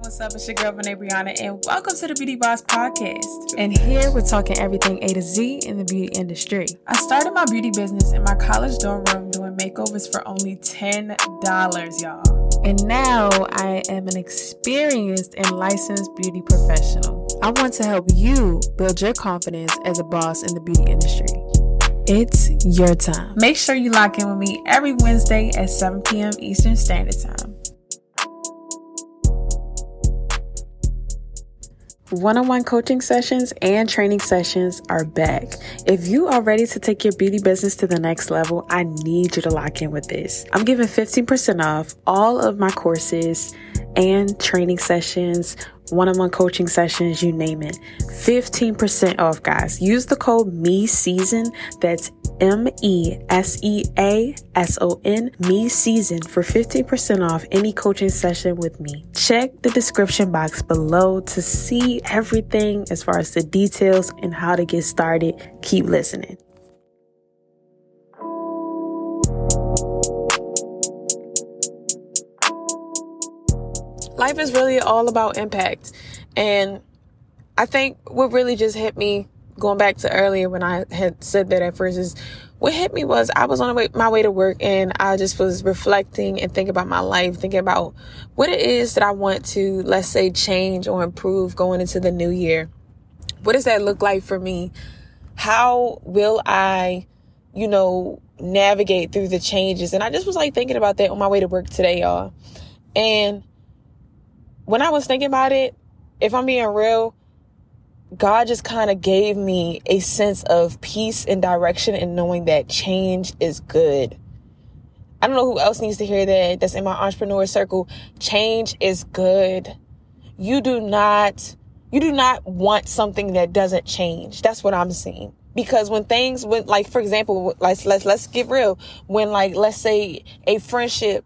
what's up? It's your girl Venaé Breonna, and welcome to the Beauty Boss Podcast. And here we're talking everything A to Z in the beauty industry. I started my beauty business in my college dorm room doing makeovers for only $10, y'all. And now I am an experienced and licensed beauty professional. I want to help you build your confidence as a boss in the beauty industry. It's your time. Make sure you lock in with me every Wednesday at 7 p.m. Eastern Standard Time. One on one coaching sessions and training sessions are back. If you are ready to take your beauty business to the next level, I need you to lock in with this. I'm giving 15% off all of my courses and training sessions one on one coaching sessions, you name it. 15% off, guys. Use the code ME SEASON. That's M E S E A S O N, Me Season, for 15% off any coaching session with me. Check the description box below to see everything as far as the details and how to get started. Keep listening. Life is really all about impact. And I think what really just hit me going back to earlier when I had said that at first is what hit me was I was on my way to work and I just was reflecting and thinking about my life, thinking about what it is that I want to, let's say, change or improve going into the new year. What does that look like for me? How will I, you know, navigate through the changes? And I just was like thinking about that on my way to work today, y'all. And when I was thinking about it, if I'm being real, God just kind of gave me a sense of peace and direction and knowing that change is good. I don't know who else needs to hear that that's in my entrepreneur circle. Change is good. You do not you do not want something that doesn't change. That's what I'm seeing. Because when things when like for example, let's let's let's get real. When like let's say a friendship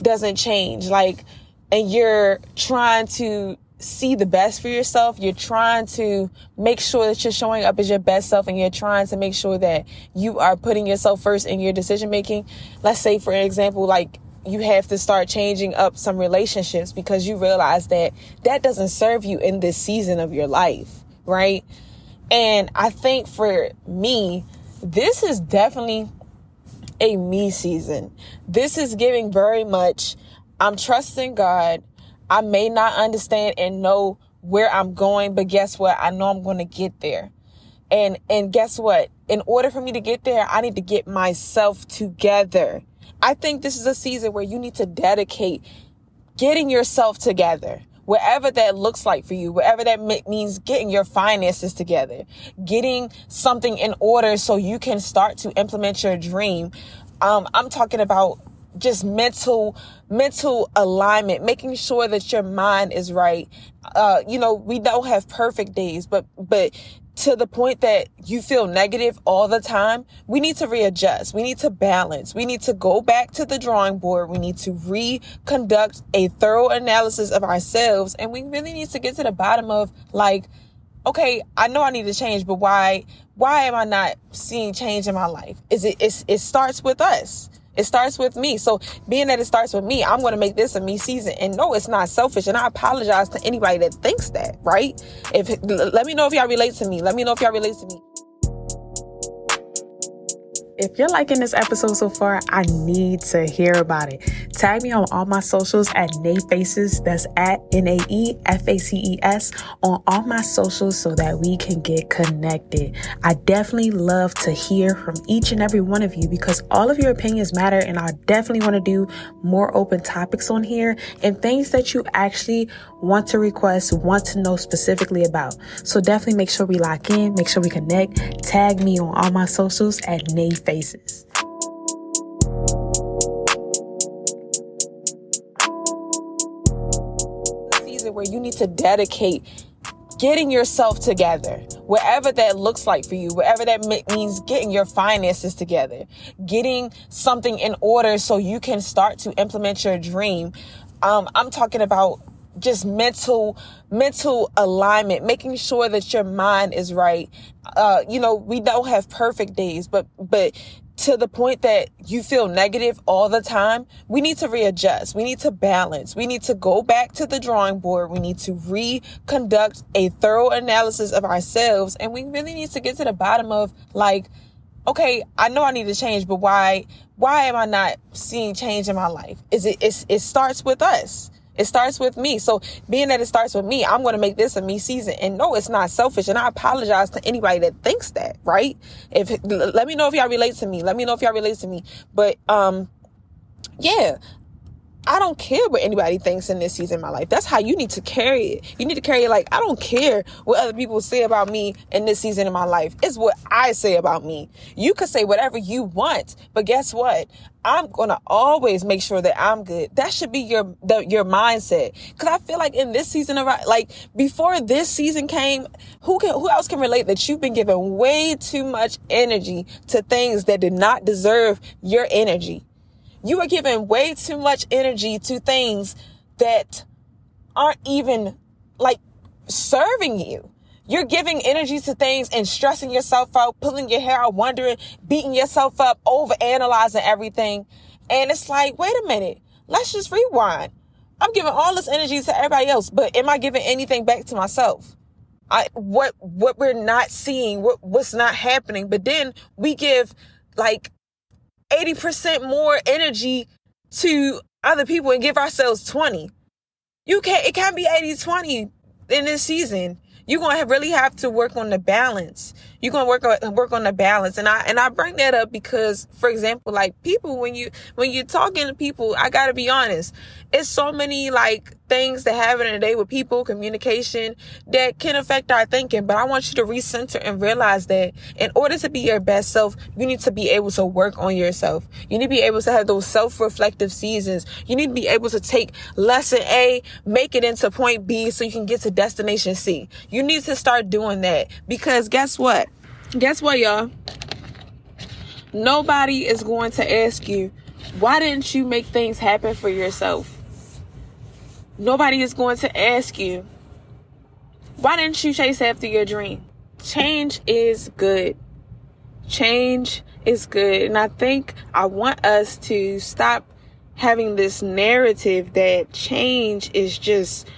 doesn't change, like and you're trying to see the best for yourself. You're trying to make sure that you're showing up as your best self and you're trying to make sure that you are putting yourself first in your decision making. Let's say, for example, like you have to start changing up some relationships because you realize that that doesn't serve you in this season of your life, right? And I think for me, this is definitely a me season. This is giving very much I'm trusting God. I may not understand and know where I'm going, but guess what? I know I'm going to get there. And, and guess what? In order for me to get there, I need to get myself together. I think this is a season where you need to dedicate getting yourself together. Whatever that looks like for you, whatever that means getting your finances together, getting something in order so you can start to implement your dream. Um, I'm talking about just mental mental alignment making sure that your mind is right uh you know we don't have perfect days but but to the point that you feel negative all the time, we need to readjust. We need to balance. We need to go back to the drawing board. We need to reconduct a thorough analysis of ourselves. And we really need to get to the bottom of like, okay, I know I need to change, but why, why am I not seeing change in my life? Is it, it's, it starts with us. It starts with me. So being that it starts with me, I'm going to make this a me season. And no, it's not selfish. And I apologize to anybody that thinks that, right? If let me know if y'all relate to me. Let me know if y'all relate to me. If you're liking this episode so far, I need to hear about it. Tag me on all my socials at Naefaces. That's at N A E F A C E S on all my socials so that we can get connected. I definitely love to hear from each and every one of you because all of your opinions matter, and I definitely want to do more open topics on here and things that you actually want to request, want to know specifically about. So definitely make sure we lock in, make sure we connect. Tag me on all my socials at Naefaces faces. Season where you need to dedicate getting yourself together, wherever that looks like for you, wherever that means getting your finances together, getting something in order so you can start to implement your dream. Um, I'm talking about just mental mental alignment making sure that your mind is right uh you know we don't have perfect days but but to the point that you feel negative all the time, we need to readjust. We need to balance. We need to go back to the drawing board. We need to reconduct a thorough analysis of ourselves. And we really need to get to the bottom of like, okay, I know I need to change, but why, why am I not seeing change in my life? Is it, it starts with us. It starts with me. So being that it starts with me, I'm going to make this a me season. And no, it's not selfish. And I apologize to anybody that thinks that, right? If let me know if y'all relate to me. Let me know if y'all relate to me. But um yeah, I don't care what anybody thinks in this season of my life. That's how you need to carry it. You need to carry it like, I don't care what other people say about me in this season of my life. It's what I say about me. You could say whatever you want, but guess what? I'm gonna always make sure that I'm good. That should be your the, your mindset. Cause I feel like in this season of like before this season came, who can who else can relate that you've been giving way too much energy to things that did not deserve your energy. You are giving way too much energy to things that aren't even like serving you. You're giving energy to things and stressing yourself out, pulling your hair out, wondering, beating yourself up, over analyzing everything. And it's like, wait a minute, let's just rewind. I'm giving all this energy to everybody else, but am I giving anything back to myself? I what what we're not seeing, what what's not happening, but then we give like 80% more energy to other people and give ourselves 20. You can't, it can't be 80 20 in this season. You're going to really have to work on the balance you're gonna work on work on the balance. And I and I bring that up because, for example, like people when you when you're talking to people, I gotta be honest, it's so many like things that happen in a day with people, communication that can affect our thinking. But I want you to recenter and realize that in order to be your best self, you need to be able to work on yourself. You need to be able to have those self-reflective seasons. You need to be able to take lesson A, make it into point B so you can get to destination C. You need to start doing that because guess what? Guess what, y'all? Nobody is going to ask you, why didn't you make things happen for yourself? Nobody is going to ask you, why didn't you chase after your dream? Change is good. Change is good. And I think I want us to stop having this narrative that change is just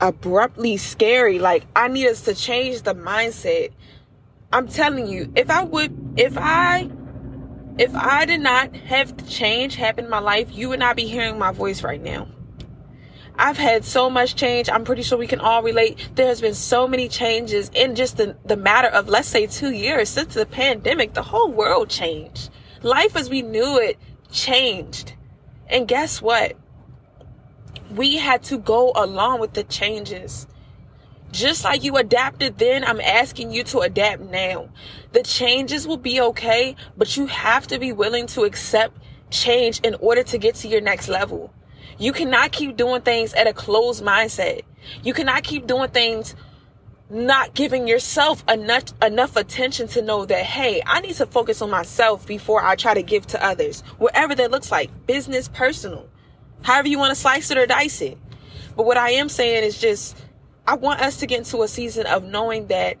abruptly scary. Like, I need us to change the mindset I'm telling you, if I would, if I, if I did not have the change happen in my life, you would not be hearing my voice right now. I've had so much change. I'm pretty sure we can all relate. There's been so many changes in just the, the matter of, let's say, two years since the pandemic. The whole world changed. Life as we knew it changed. And guess what? We had to go along with the changes. Just like you adapted then, I'm asking you to adapt now. The changes will be okay, but you have to be willing to accept change in order to get to your next level. You cannot keep doing things at a closed mindset. You cannot keep doing things not giving yourself enough enough attention to know that hey, I need to focus on myself before I try to give to others. Whatever that looks like, business, personal. However you want to slice it or dice it. But what I am saying is just I want us to get into a season of knowing that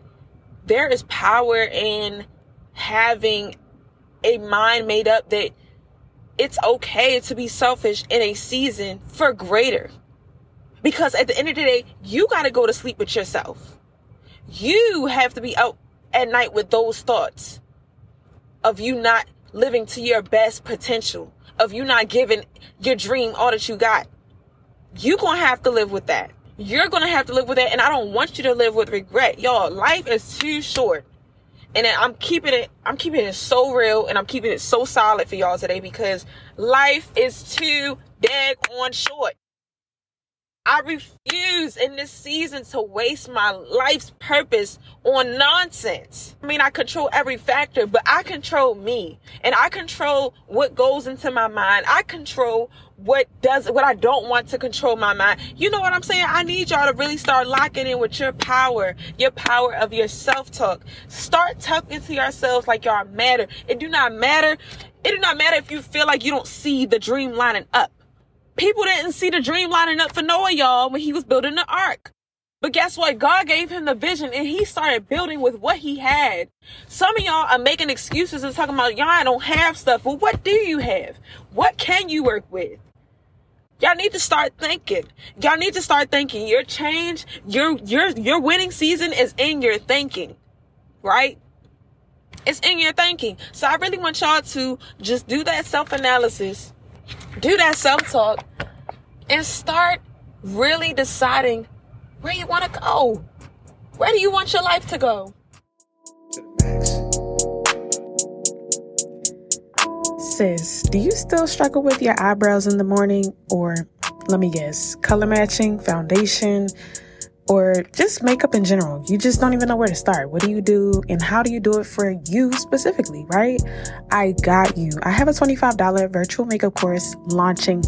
there is power in having a mind made up that it's okay to be selfish in a season for greater. Because at the end of the day, you got to go to sleep with yourself. You have to be out at night with those thoughts of you not living to your best potential, of you not giving your dream all that you got. You're going to have to live with that. You're gonna have to live with it, and I don't want you to live with regret. Y'all, life is too short. And I'm keeping it, I'm keeping it so real and I'm keeping it so solid for y'all today because life is too dead on short. I refuse in this season to waste my life's purpose on nonsense. I mean, I control every factor, but I control me and I control what goes into my mind. I control what does what I don't want to control my mind. You know what I'm saying? I need y'all to really start locking in with your power, your power of your self-talk. Start talking to yourselves like y'all matter. It do not matter. It do not matter if you feel like you don't see the dream lining up. People didn't see the dream lining up for Noah, y'all, when he was building the ark. But guess what? God gave him the vision and he started building with what he had. Some of y'all are making excuses and talking about y'all I don't have stuff. Well, what do you have? What can you work with? Y'all need to start thinking. Y'all need to start thinking. Your change, your your your winning season is in your thinking. Right? It's in your thinking. So I really want y'all to just do that self-analysis. Do that self-talk and start really deciding where you want to go. Where do you want your life to go? Sis, do you still struggle with your eyebrows in the morning? Or, let me guess, color matching, foundation, or just makeup in general. You just don't even know where to start. What do you do and how do you do it for you specifically, right? I got you. I have a $25 virtual makeup course launching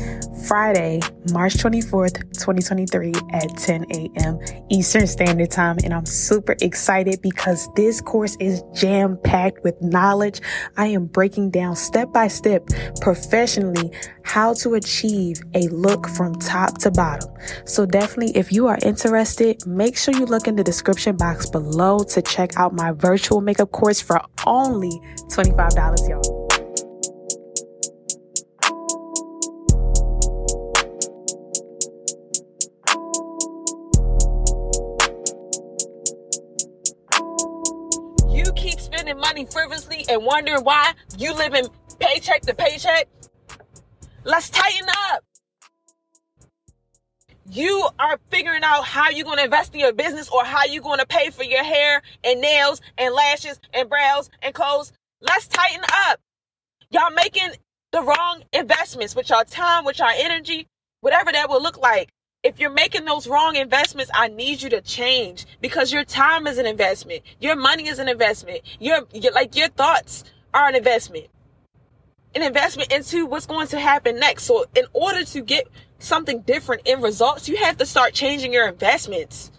Friday, March 24th, 2023 at 10 a.m. Eastern Standard Time. And I'm super excited because this course is jam packed with knowledge. I am breaking down step by step professionally how to achieve a look from top to bottom. So definitely, if you are interested, make sure you look in the description box below to check out my virtual makeup course for only $25, y'all. You keep spending money frivolously and wondering why you living paycheck to paycheck Let's tighten up. You are figuring out how you're going to invest in your business or how you're going to pay for your hair and nails and lashes and brows and clothes. Let's tighten up. Y'all making the wrong investments with your time, with your energy, whatever that will look like. If you're making those wrong investments, I need you to change because your time is an investment. Your money is an investment. Your, your like your thoughts are an investment an investment into what's going to happen next. So in order to get something different in results, you have to start changing your investments.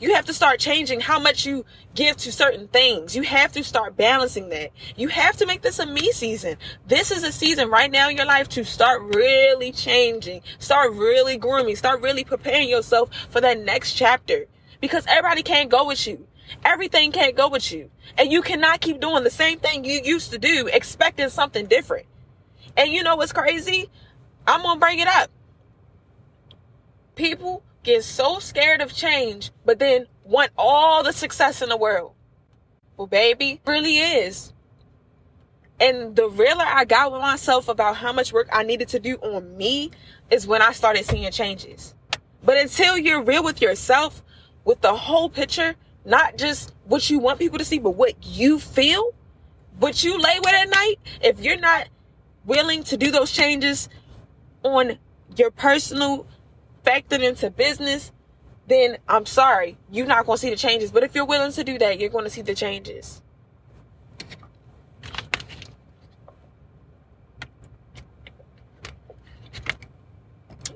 You have to start changing how much you give to certain things. You have to start balancing that. You have to make this a me season. This is a season right now in your life to start really changing, start really grooming, start really preparing yourself for that next chapter because everybody can't go with you. Everything can't go with you. And you cannot keep doing the same thing you used to do, expecting something different. And you know what's crazy? I'm going to bring it up. People get so scared of change, but then want all the success in the world. Well, baby, really is. And the realer I got with myself about how much work I needed to do on me is when I started seeing changes. But until you're real with yourself, with the whole picture, not just what you want people to see, but what you feel, what you lay with at night. If you're not willing to do those changes on your personal factored into business, then I'm sorry, you're not going to see the changes. But if you're willing to do that, you're going to see the changes.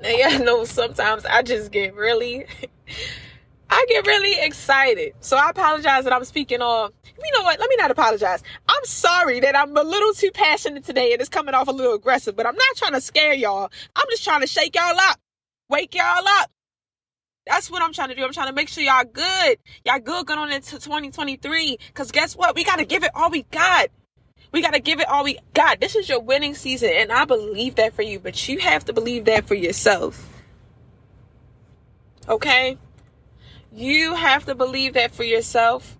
Now, yeah, I know sometimes I just get really I get really excited. So I apologize that I'm speaking on. You know what? Let me not apologize. I'm sorry that I'm a little too passionate today and it's coming off a little aggressive, but I'm not trying to scare y'all. I'm just trying to shake y'all up, wake y'all up. That's what I'm trying to do. I'm trying to make sure y'all good. Y'all good going into 2023. Cause guess what? We got to give it all we got. We got to give it all we got. This is your winning season. And I believe that for you, but you have to believe that for yourself. Okay? You have to believe that for yourself.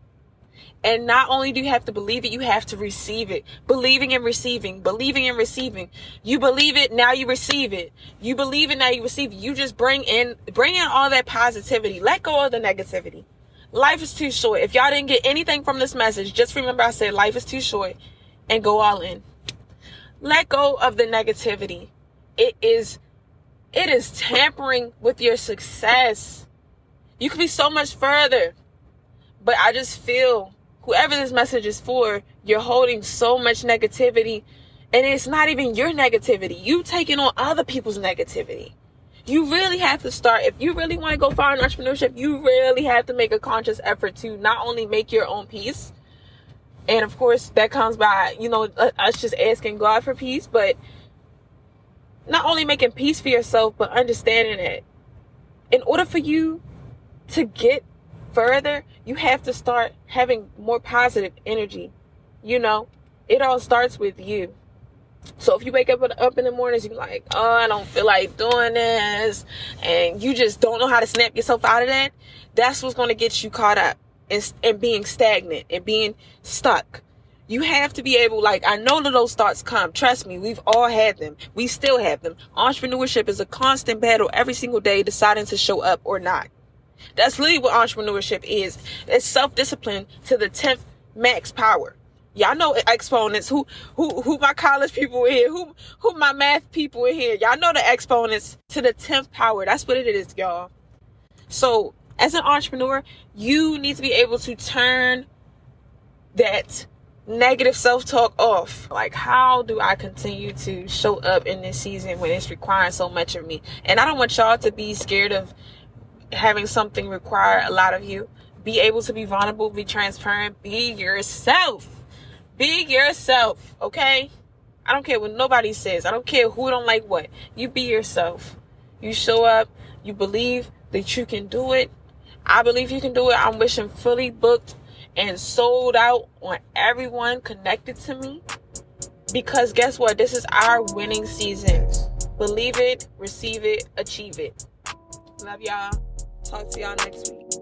And not only do you have to believe it, you have to receive it. Believing and receiving, believing and receiving. You believe it, now you receive it. You believe it, now you receive it. You just bring in, bring in all that positivity. Let go of the negativity. Life is too short. If y'all didn't get anything from this message, just remember I said life is too short and go all in. Let go of the negativity. It is, it is tampering with your success. You could be so much further. But I just feel whoever this message is for, you're holding so much negativity. And it's not even your negativity. You taking on other people's negativity. You really have to start. If you really want to go far in entrepreneurship, you really have to make a conscious effort to not only make your own peace. And of course, that comes by, you know, us just asking God for peace, but not only making peace for yourself, but understanding it. in order for you to get further, you have to start having more positive energy. You know, it all starts with you. So if you wake up up in the mornings, you're like, oh, I don't feel like doing this, and you just don't know how to snap yourself out of that. That's what's going to get you caught up and, and being stagnant and being stuck. You have to be able, like, I know that those thoughts come. Trust me, we've all had them. We still have them. Entrepreneurship is a constant battle every single day, deciding to show up or not. That's literally what entrepreneurship is. It's self discipline to the 10th max power. Y'all know exponents. Who who who my college people in here? Who who my math people in here? Y'all know the exponents to the 10th power. That's what it is, y'all. So as an entrepreneur, you need to be able to turn that negative self-talk off. Like how do I continue to show up in this season when it's requiring so much of me? And I don't want y'all to be scared of having something require a lot of you. Be able to be vulnerable, be transparent, be yourself. Be yourself, okay? I don't care what nobody says. I don't care who don't like what. You be yourself. You show up, you believe that you can do it. I believe you can do it. I'm wishing fully booked and sold out on everyone connected to me. Because guess what? This is our winning season. Believe it, receive it, achieve it. Love y'all. Talk to y'all next week.